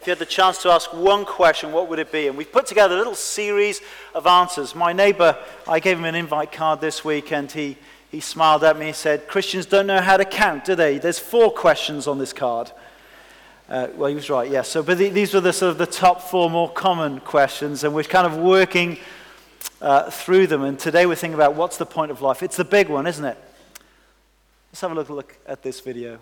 If you had the chance to ask one question, what would it be? And we've put together a little series of answers. My neighbor, I gave him an invite card this week, and he, he smiled at me and said, Christians don't know how to count, do they? There's four questions on this card. Uh, well, he was right, yes. Yeah. So, but the, these were the sort of the top four more common questions, and we're kind of working uh, through them. And today we're thinking about what's the point of life. It's the big one, isn't it? Let's have a look, look at this video.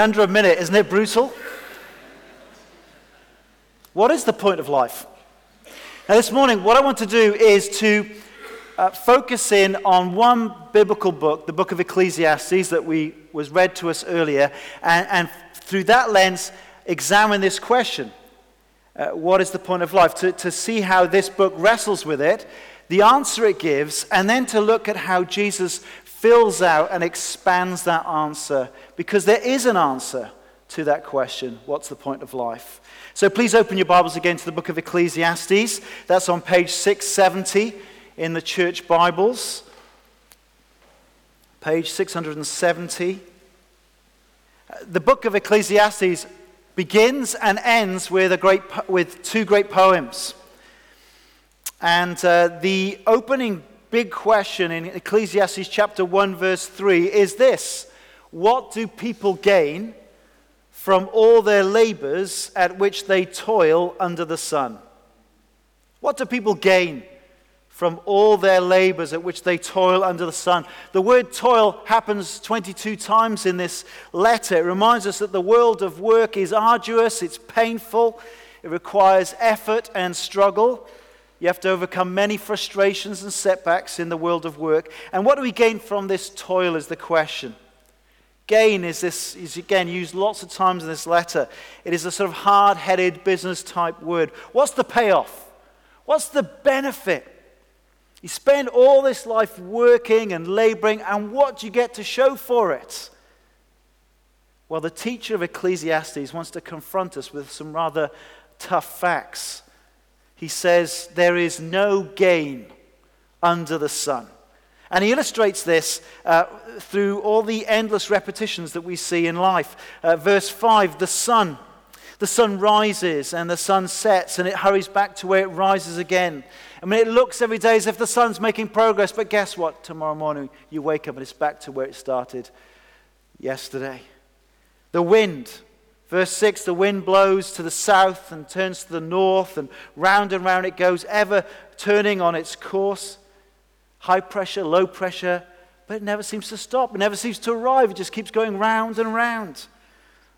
Under a minute. Isn't it brutal? What is the point of life? Now, this morning, what I want to do is to uh, focus in on one biblical book, the book of Ecclesiastes, that we was read to us earlier, and, and through that lens, examine this question uh, What is the point of life? To, to see how this book wrestles with it, the answer it gives, and then to look at how Jesus fills out and expands that answer because there is an answer to that question what's the point of life? So please open your Bibles again to the book of Ecclesiastes. That's on page 670 in the church Bibles. Page 670. The book of Ecclesiastes begins and ends with, a great, with two great poems. And uh, the opening big question in Ecclesiastes chapter 1, verse 3 is this What do people gain from all their labors at which they toil under the sun? What do people gain from all their labors at which they toil under the sun? The word toil happens 22 times in this letter. It reminds us that the world of work is arduous, it's painful, it requires effort and struggle. You have to overcome many frustrations and setbacks in the world of work. And what do we gain from this toil is the question. Gain is this is again used lots of times in this letter. It is a sort of hard-headed business type word. What's the payoff? What's the benefit? You spend all this life working and laboring, and what do you get to show for it? Well, the teacher of Ecclesiastes wants to confront us with some rather tough facts he says, There is no gain under the sun. And he illustrates this uh, through all the endless repetitions that we see in life. Uh, verse 5 the sun. The sun rises and the sun sets and it hurries back to where it rises again. I mean, it looks every day as if the sun's making progress, but guess what? Tomorrow morning you wake up and it's back to where it started yesterday. The wind Verse 6 the wind blows to the south and turns to the north, and round and round it goes, ever turning on its course. High pressure, low pressure, but it never seems to stop. It never seems to arrive. It just keeps going round and round.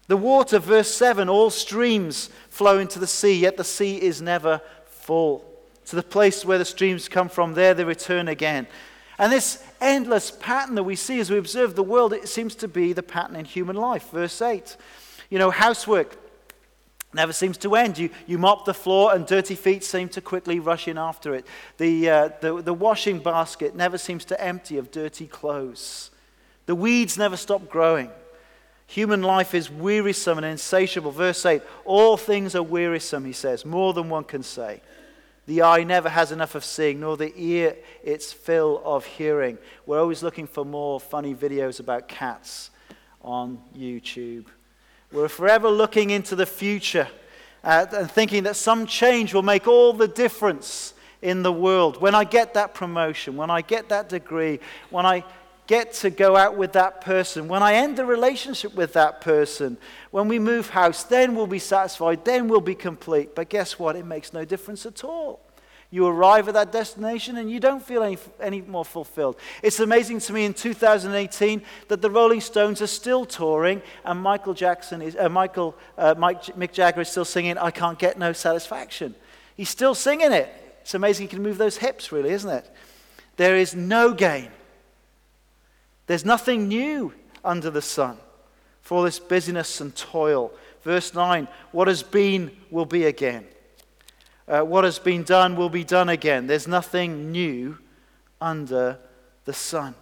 The water, verse 7 all streams flow into the sea, yet the sea is never full. To the place where the streams come from, there they return again. And this endless pattern that we see as we observe the world, it seems to be the pattern in human life. Verse 8 you know, housework never seems to end. You, you mop the floor and dirty feet seem to quickly rush in after it. The, uh, the, the washing basket never seems to empty of dirty clothes. The weeds never stop growing. Human life is wearisome and insatiable. Verse 8 All things are wearisome, he says, more than one can say. The eye never has enough of seeing, nor the ear its fill of hearing. We're always looking for more funny videos about cats on YouTube. We're forever looking into the future uh, and thinking that some change will make all the difference in the world. When I get that promotion, when I get that degree, when I get to go out with that person, when I end the relationship with that person, when we move house, then we'll be satisfied, then we'll be complete. But guess what? It makes no difference at all. You arrive at that destination and you don't feel any, any more fulfilled. It's amazing to me in 2018 that the Rolling Stones are still touring and Michael Jackson is, uh, Michael, uh, Mike, Mick Jagger is still singing, I Can't Get No Satisfaction. He's still singing it. It's amazing he can move those hips, really, isn't it? There is no gain. There's nothing new under the sun for all this busyness and toil. Verse 9 What has been will be again. Uh, what has been done will be done again. There's nothing new under the sun.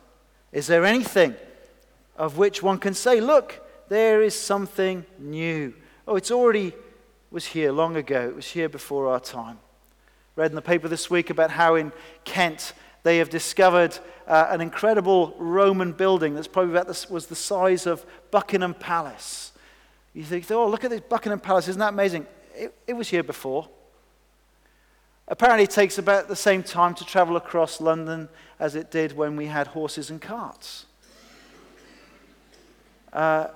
Is there anything of which one can say, look, there is something new? Oh, it's already was here long ago. It was here before our time. Read in the paper this week about how in Kent they have discovered uh, an incredible Roman building that's probably about this, was the size of Buckingham Palace. You think, oh, look at this Buckingham Palace, isn't that amazing? It, it was here before. Apparently, it takes about the same time to travel across London as it did when we had horses and carts. Uh,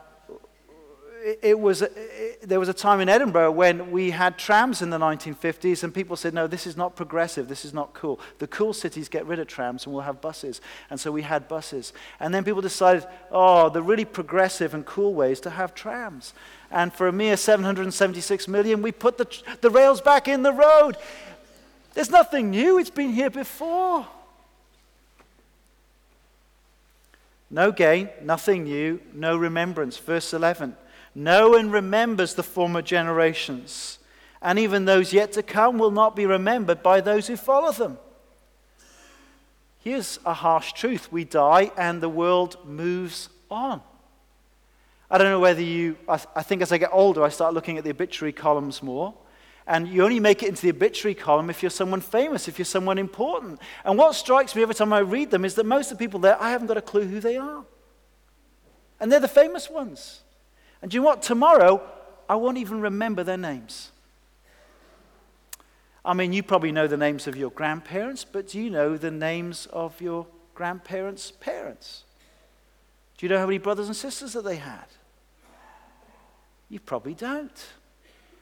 it, was, it, there was a time in Edinburgh when we had trams in the 1950s, and people said, no, this is not progressive, this is not cool. The cool cities get rid of trams, and we'll have buses. And so we had buses. And then people decided, oh, the really progressive and cool way is to have trams. And for a mere 776 million, we put the, the rails back in the road. There's nothing new, it's been here before. No gain, nothing new, no remembrance. Verse 11. No one remembers the former generations, and even those yet to come will not be remembered by those who follow them. Here's a harsh truth we die, and the world moves on. I don't know whether you, I, I think as I get older, I start looking at the obituary columns more. And you only make it into the obituary column if you're someone famous, if you're someone important. And what strikes me every time I read them is that most of the people there, I haven't got a clue who they are. And they're the famous ones. And do you know what? Tomorrow, I won't even remember their names. I mean, you probably know the names of your grandparents, but do you know the names of your grandparents' parents? Do you know how many brothers and sisters that they had? You probably don't.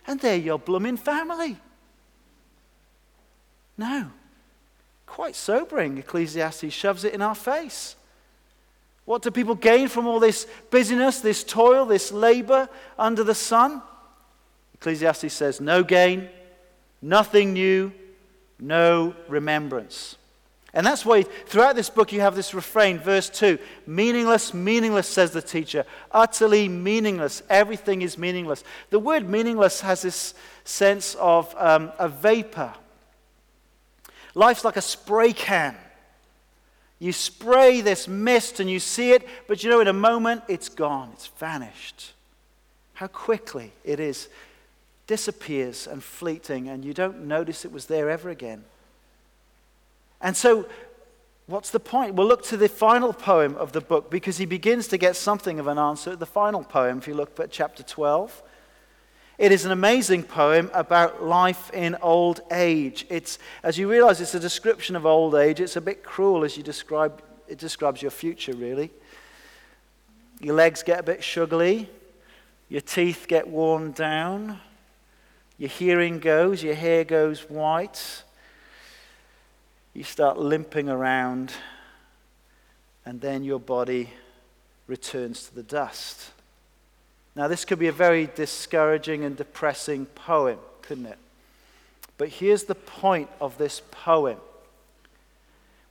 And they're your blooming family. No. Quite sobering. Ecclesiastes shoves it in our face. What do people gain from all this busyness, this toil, this labor under the sun? Ecclesiastes says, no gain, nothing new, no remembrance. And that's why throughout this book you have this refrain, verse 2 meaningless, meaningless, says the teacher. Utterly meaningless. Everything is meaningless. The word meaningless has this sense of um, a vapor. Life's like a spray can. You spray this mist and you see it, but you know, in a moment, it's gone, it's vanished. How quickly it is, disappears and fleeting, and you don't notice it was there ever again. And so, what's the point? We'll look to the final poem of the book because he begins to get something of an answer the final poem. If you look at chapter 12, it is an amazing poem about life in old age. It's, as you realize, it's a description of old age. It's a bit cruel as you describe, it describes your future, really. Your legs get a bit shuggly, your teeth get worn down, your hearing goes, your hair goes white, you start limping around, and then your body returns to the dust. Now, this could be a very discouraging and depressing poem, couldn't it? But here's the point of this poem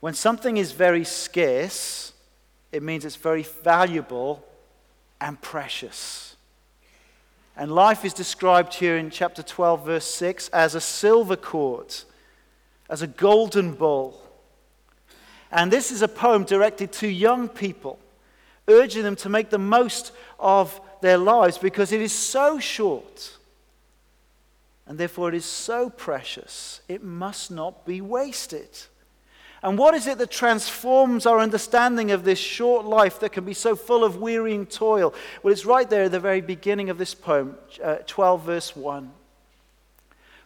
when something is very scarce, it means it's very valuable and precious. And life is described here in chapter 12, verse 6, as a silver cord, as a golden bowl. And this is a poem directed to young people, urging them to make the most of their lives because it is so short and therefore it is so precious, it must not be wasted. And what is it that transforms our understanding of this short life that can be so full of wearying toil? Well, it's right there at the very beginning of this poem, uh, 12, verse 1.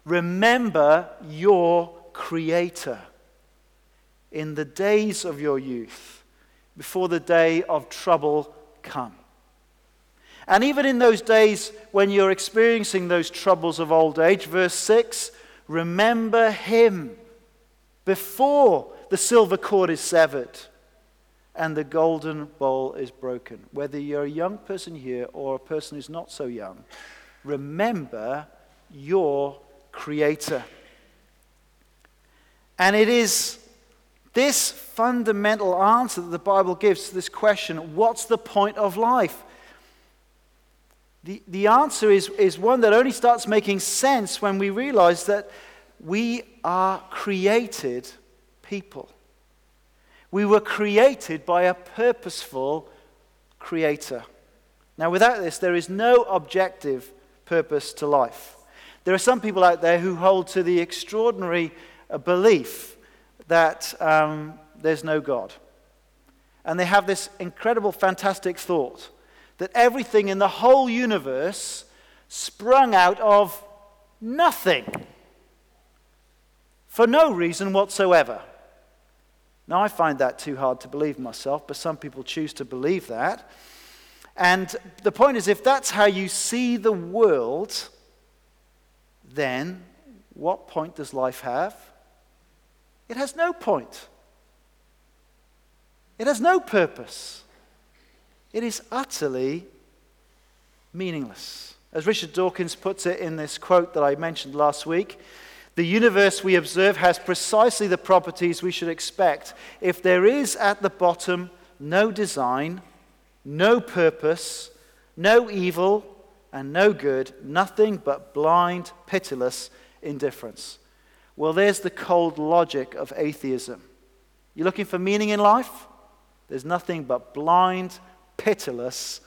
Remember your Creator in the days of your youth before the day of trouble come. And even in those days when you're experiencing those troubles of old age, verse 6 remember him before the silver cord is severed and the golden bowl is broken. Whether you're a young person here or a person who's not so young, remember your Creator. And it is this fundamental answer that the Bible gives to this question what's the point of life? The, the answer is, is one that only starts making sense when we realize that we are created people. We were created by a purposeful creator. Now, without this, there is no objective purpose to life. There are some people out there who hold to the extraordinary uh, belief that um, there's no God. And they have this incredible, fantastic thought that everything in the whole universe sprung out of nothing for no reason whatsoever. Now, I find that too hard to believe myself, but some people choose to believe that. And the point is, if that's how you see the world, then what point does life have? It has no point. It has no purpose. It is utterly meaningless. As Richard Dawkins puts it in this quote that I mentioned last week, the universe we observe has precisely the properties we should expect if there is at the bottom no design, no purpose, no evil, and no good, nothing but blind, pitiless indifference. Well, there's the cold logic of atheism. You're looking for meaning in life? There's nothing but blind, pitiless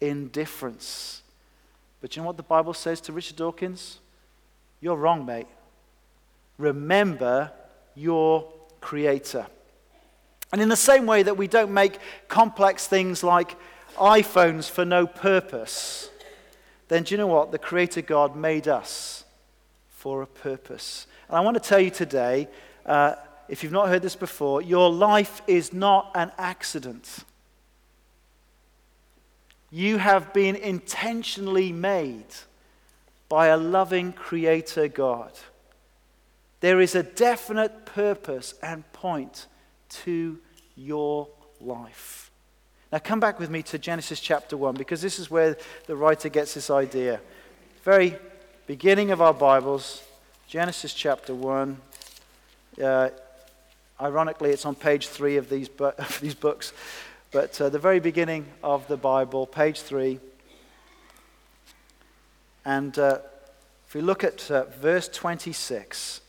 indifference. But you know what the Bible says to Richard Dawkins? You're wrong, mate. Remember your Creator. And in the same way that we don't make complex things like iPhones for no purpose, then do you know what? The Creator God made us for a purpose. And I want to tell you today, uh, if you've not heard this before, your life is not an accident. You have been intentionally made by a loving Creator God. There is a definite purpose and point to your life. Now, come back with me to Genesis chapter 1 because this is where the writer gets this idea. Very beginning of our Bibles, Genesis chapter 1. Uh, ironically, it's on page 3 of these, bu- of these books. But uh, the very beginning of the Bible, page 3. And uh, if we look at uh, verse 26,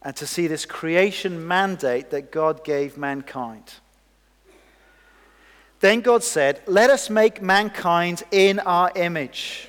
and to see this creation mandate that God gave mankind. Then God said, Let us make mankind in our image,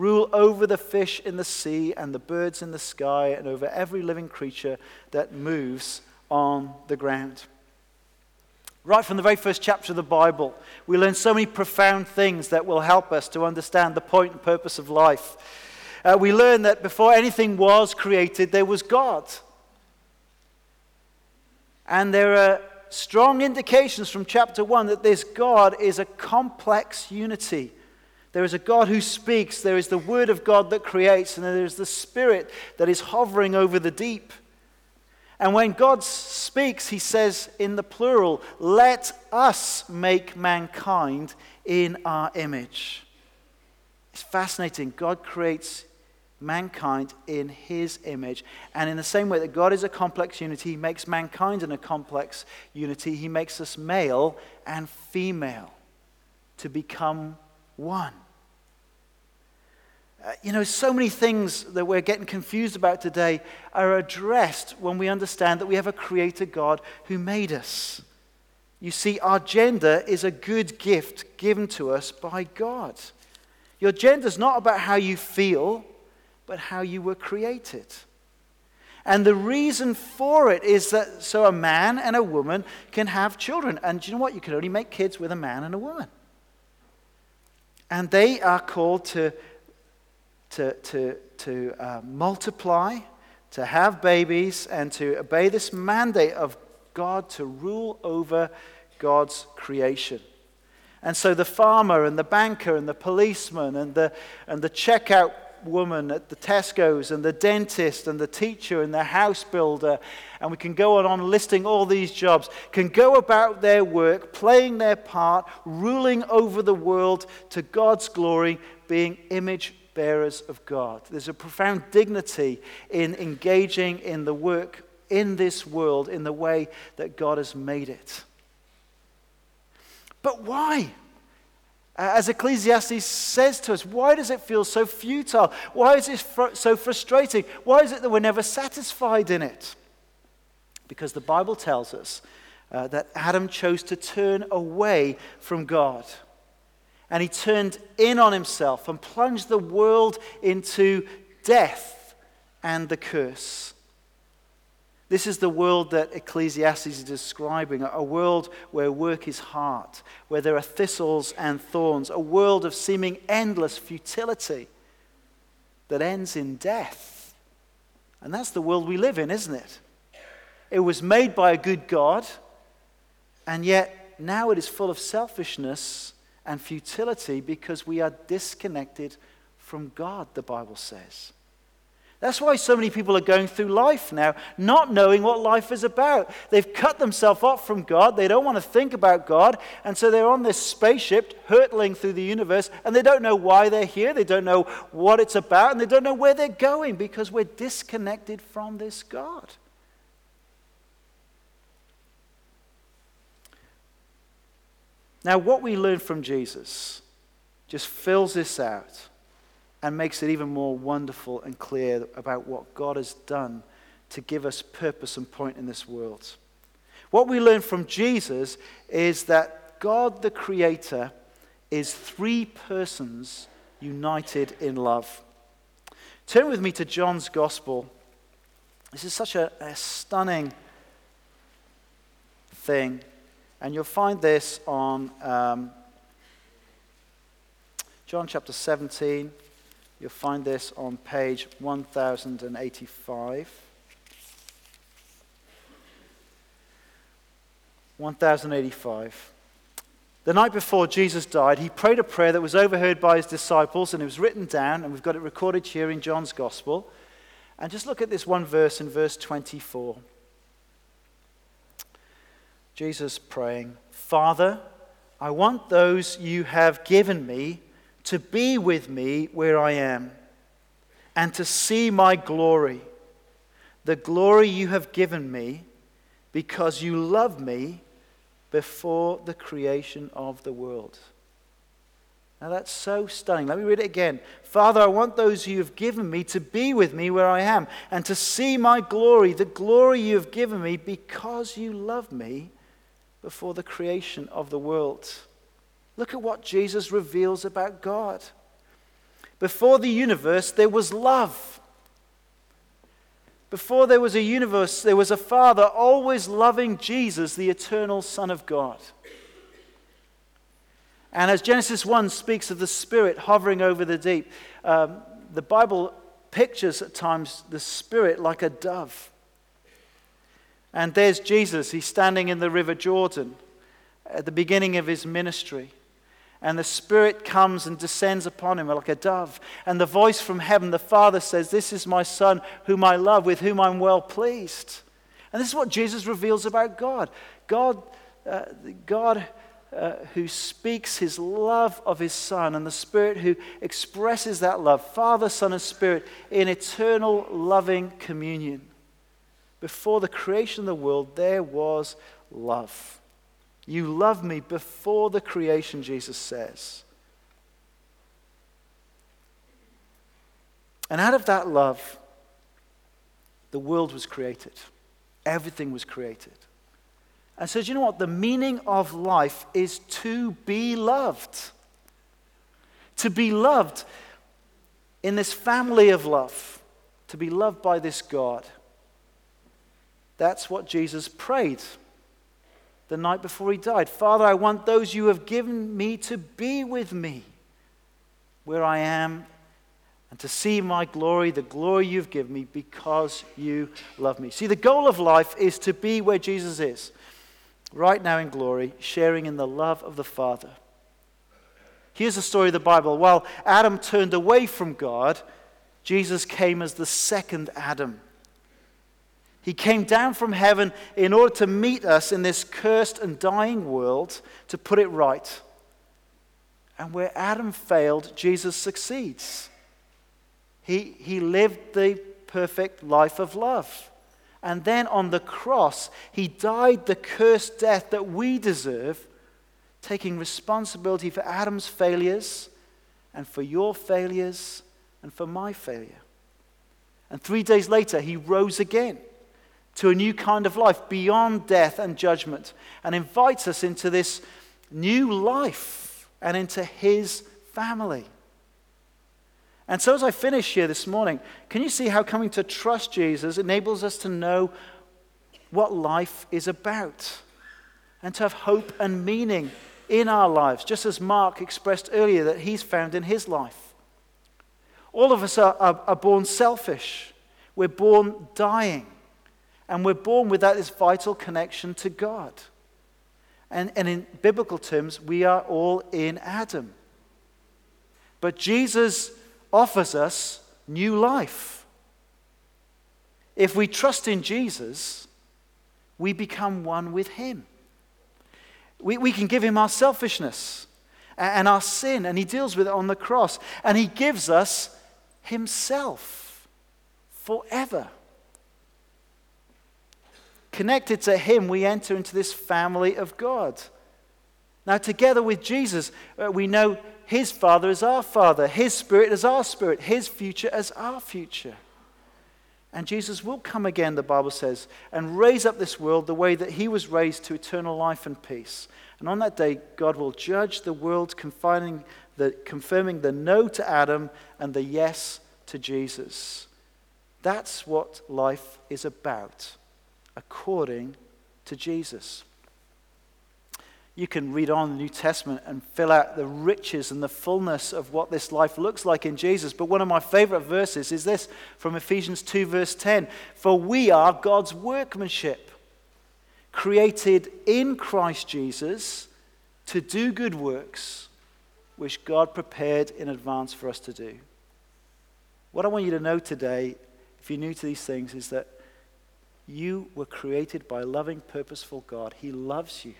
rule over the fish in the sea and the birds in the sky and over every living creature that moves on the ground. Right from the very first chapter of the Bible, we learn so many profound things that will help us to understand the point and purpose of life. Uh, we learn that before anything was created, there was God. And there are strong indications from chapter 1 that this God is a complex unity there is a God who speaks, there is the Word of God that creates, and there is the Spirit that is hovering over the deep. And when God speaks, he says in the plural, Let us make mankind in our image. It's fascinating. God creates mankind in his image. And in the same way that God is a complex unity, he makes mankind in a complex unity. He makes us male and female to become one. Uh, you know, so many things that we're getting confused about today are addressed when we understand that we have a creator God who made us. You see, our gender is a good gift given to us by God. Your gender is not about how you feel, but how you were created. And the reason for it is that so a man and a woman can have children. And do you know what? You can only make kids with a man and a woman. And they are called to, to, to, to uh, multiply, to have babies, and to obey this mandate of God to rule over God's creation. And so the farmer and the banker and the policeman and the, and the checkout woman at the Tesco's and the dentist and the teacher and the house builder, and we can go on, on listing all these jobs, can go about their work, playing their part, ruling over the world to God's glory, being image bearers of God. There's a profound dignity in engaging in the work in this world in the way that God has made it. But why? As Ecclesiastes says to us, why does it feel so futile? Why is it fr- so frustrating? Why is it that we're never satisfied in it? Because the Bible tells us uh, that Adam chose to turn away from God. And he turned in on himself and plunged the world into death and the curse. This is the world that Ecclesiastes is describing a world where work is hard, where there are thistles and thorns, a world of seeming endless futility that ends in death. And that's the world we live in, isn't it? It was made by a good God, and yet now it is full of selfishness and futility because we are disconnected from God, the Bible says. That's why so many people are going through life now, not knowing what life is about. They've cut themselves off from God. They don't want to think about God. And so they're on this spaceship hurtling through the universe, and they don't know why they're here. They don't know what it's about, and they don't know where they're going because we're disconnected from this God. Now, what we learn from Jesus just fills this out and makes it even more wonderful and clear about what God has done to give us purpose and point in this world. What we learn from Jesus is that God the Creator is three persons united in love. Turn with me to John's Gospel. This is such a, a stunning thing, and you'll find this on um, John chapter 17. You'll find this on page 1085. 1085. The night before Jesus died, he prayed a prayer that was overheard by his disciples, and it was written down, and we've got it recorded here in John's Gospel. And just look at this one verse in verse 24. Jesus praying, Father, I want those you have given me to be with me where I am and to see my glory, the glory you have given me because you love me before the creation of the world. Now that's so stunning. Let me read it again. Father, I want those you have given me to be with me where I am and to see my glory, the glory you have given me because you love me before the creation of the world. Look at what Jesus reveals about God. Before the universe, there was love. Before there was a universe, there was a Father always loving Jesus, the eternal Son of God. And as Genesis 1 speaks of the Spirit hovering over the deep, um, the Bible pictures at times the Spirit like a dove. And there's Jesus. He's standing in the River Jordan at the beginning of his ministry and the Spirit comes and descends upon him like a dove. And the voice from heaven, the Father says, This is my Son, whom I love, with whom I'm well pleased. And this is what Jesus reveals about God God, uh, God uh, who speaks his love of his Son, and the Spirit who expresses that love, Father, Son, and Spirit, in eternal loving communion. Before the creation of the world, there was love. You love me before the creation, Jesus says. And out of that love, the world was created. Everything was created. and says, you know what? The meaning of life is to be loved. To be loved in this family of love, to be loved by this God. That's what Jesus prayed the night before he died. Father, I want those you have given me to be with me where I am and to see my glory, the glory you've given me, because you love me. See, the goal of life is to be where Jesus is, right now in glory, sharing in the love of the Father. Here's the story of the Bible. While Adam turned away from God, Jesus came as the second Adam. He came down from heaven in order to meet us in this cursed and dying world to put it right. And where Adam failed, Jesus succeeds. He, he lived the perfect life of love. And then on the cross, he died the cursed death that we deserve, taking responsibility for Adam's failures and for your failures and for my failure. And three days later, he rose again to a new kind of life beyond death and judgment and invites us into this new life and into his family. And so, as I finish here this morning, can you see how coming to trust Jesus enables us to know what life is about and to have hope and meaning in our lives, just as Mark expressed earlier that he's found in his life? All of us are, are, are born selfish, we're born dying, and we're born without this vital connection to God. And, and in biblical terms, we are all in Adam. But Jesus offers us new life. If we trust in Jesus, we become one with Him. We, we can give Him our selfishness and our sin, and He deals with it on the cross. And He gives us Himself forever. Connected to Him, we enter into this family of God. Now, together with Jesus, uh, we know his Father is our Father, His Spirit is our Spirit, His future as our future. And Jesus will come again, the Bible says, and raise up this world the way that He was raised to eternal life and peace. And on that day, God will judge the world, confining the, confirming the no to Adam and the yes to Jesus. That's what life is about, according to Jesus you can read on the New Testament and fill out the riches and the fullness of what this life looks like in Jesus. But one of my favorite verses is this from Ephesians 2, verse 10 For we are God's workmanship, created in Christ Jesus to do good works, which God prepared in advance for us to do. What I want you to know today, if you're new to these things, is that you were created by a loving, purposeful God. He loves you.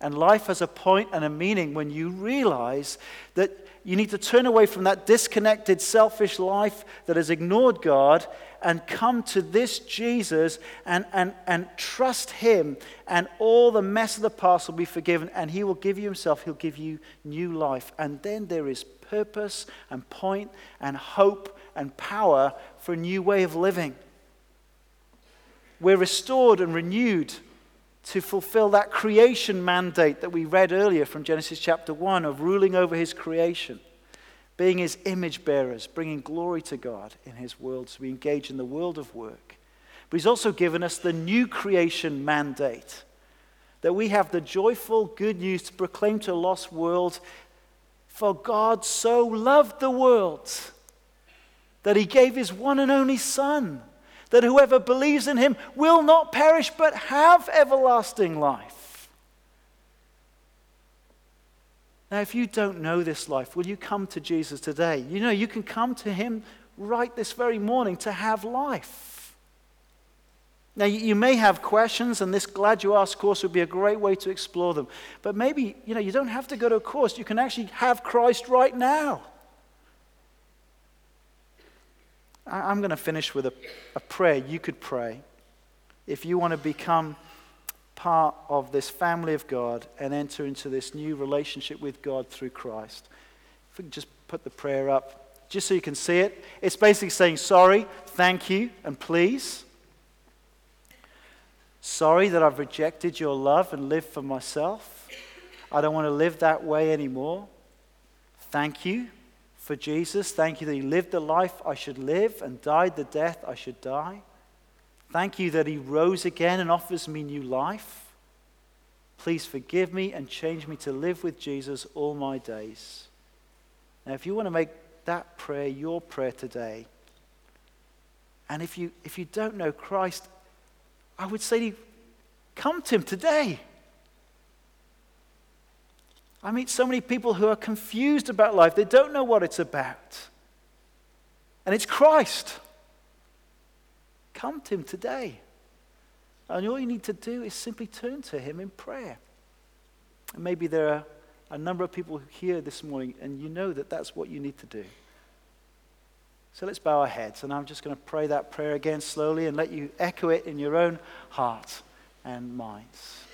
And life has a point and a meaning when you realize that you need to turn away from that disconnected, selfish life that has ignored God and come to this Jesus and, and, and trust Him, and all the mess of the past will be forgiven, and He will give you Himself. He'll give you new life. And then there is purpose and point and hope and power for a new way of living. We're restored and renewed to fulfill that creation mandate that we read earlier from Genesis chapter 1 of ruling over his creation, being his image bearers, bringing glory to God in his world. So we engage in the world of work. But he's also given us the new creation mandate that we have the joyful good news to proclaim to a lost world for God so loved the world that he gave his one and only Son that whoever believes in him will not perish but have everlasting life. Now, if you don't know this life, will you come to Jesus today? You know, you can come to him right this very morning to have life. Now, you may have questions, and this Glad You Asked course would be a great way to explore them. But maybe, you know, you don't have to go to a course. You can actually have Christ right now. I'm going to finish with a, a prayer you could pray if you want to become part of this family of God and enter into this new relationship with God through Christ. If we can just put the prayer up, just so you can see it. It's basically saying sorry, thank you, and please. Sorry that I've rejected your love and lived for myself. I don't want to live that way anymore. Thank you for Jesus. Thank you that he lived the life I should live and died the death I should die. Thank you that he rose again and offers me new life. Please forgive me and change me to live with Jesus all my days. Now, if you want to make that prayer your prayer today, and if you, if you don't know Christ, I would say to you, come to him today. I meet so many people who are confused about life. They don't know what it's about. And it's Christ. Come to Him today. And all you need to do is simply turn to Him in prayer. And maybe there are a number of people here this morning, and you know that that's what you need to do. So let's bow our heads, and I'm just going to pray that prayer again slowly and let you echo it in your own heart and minds.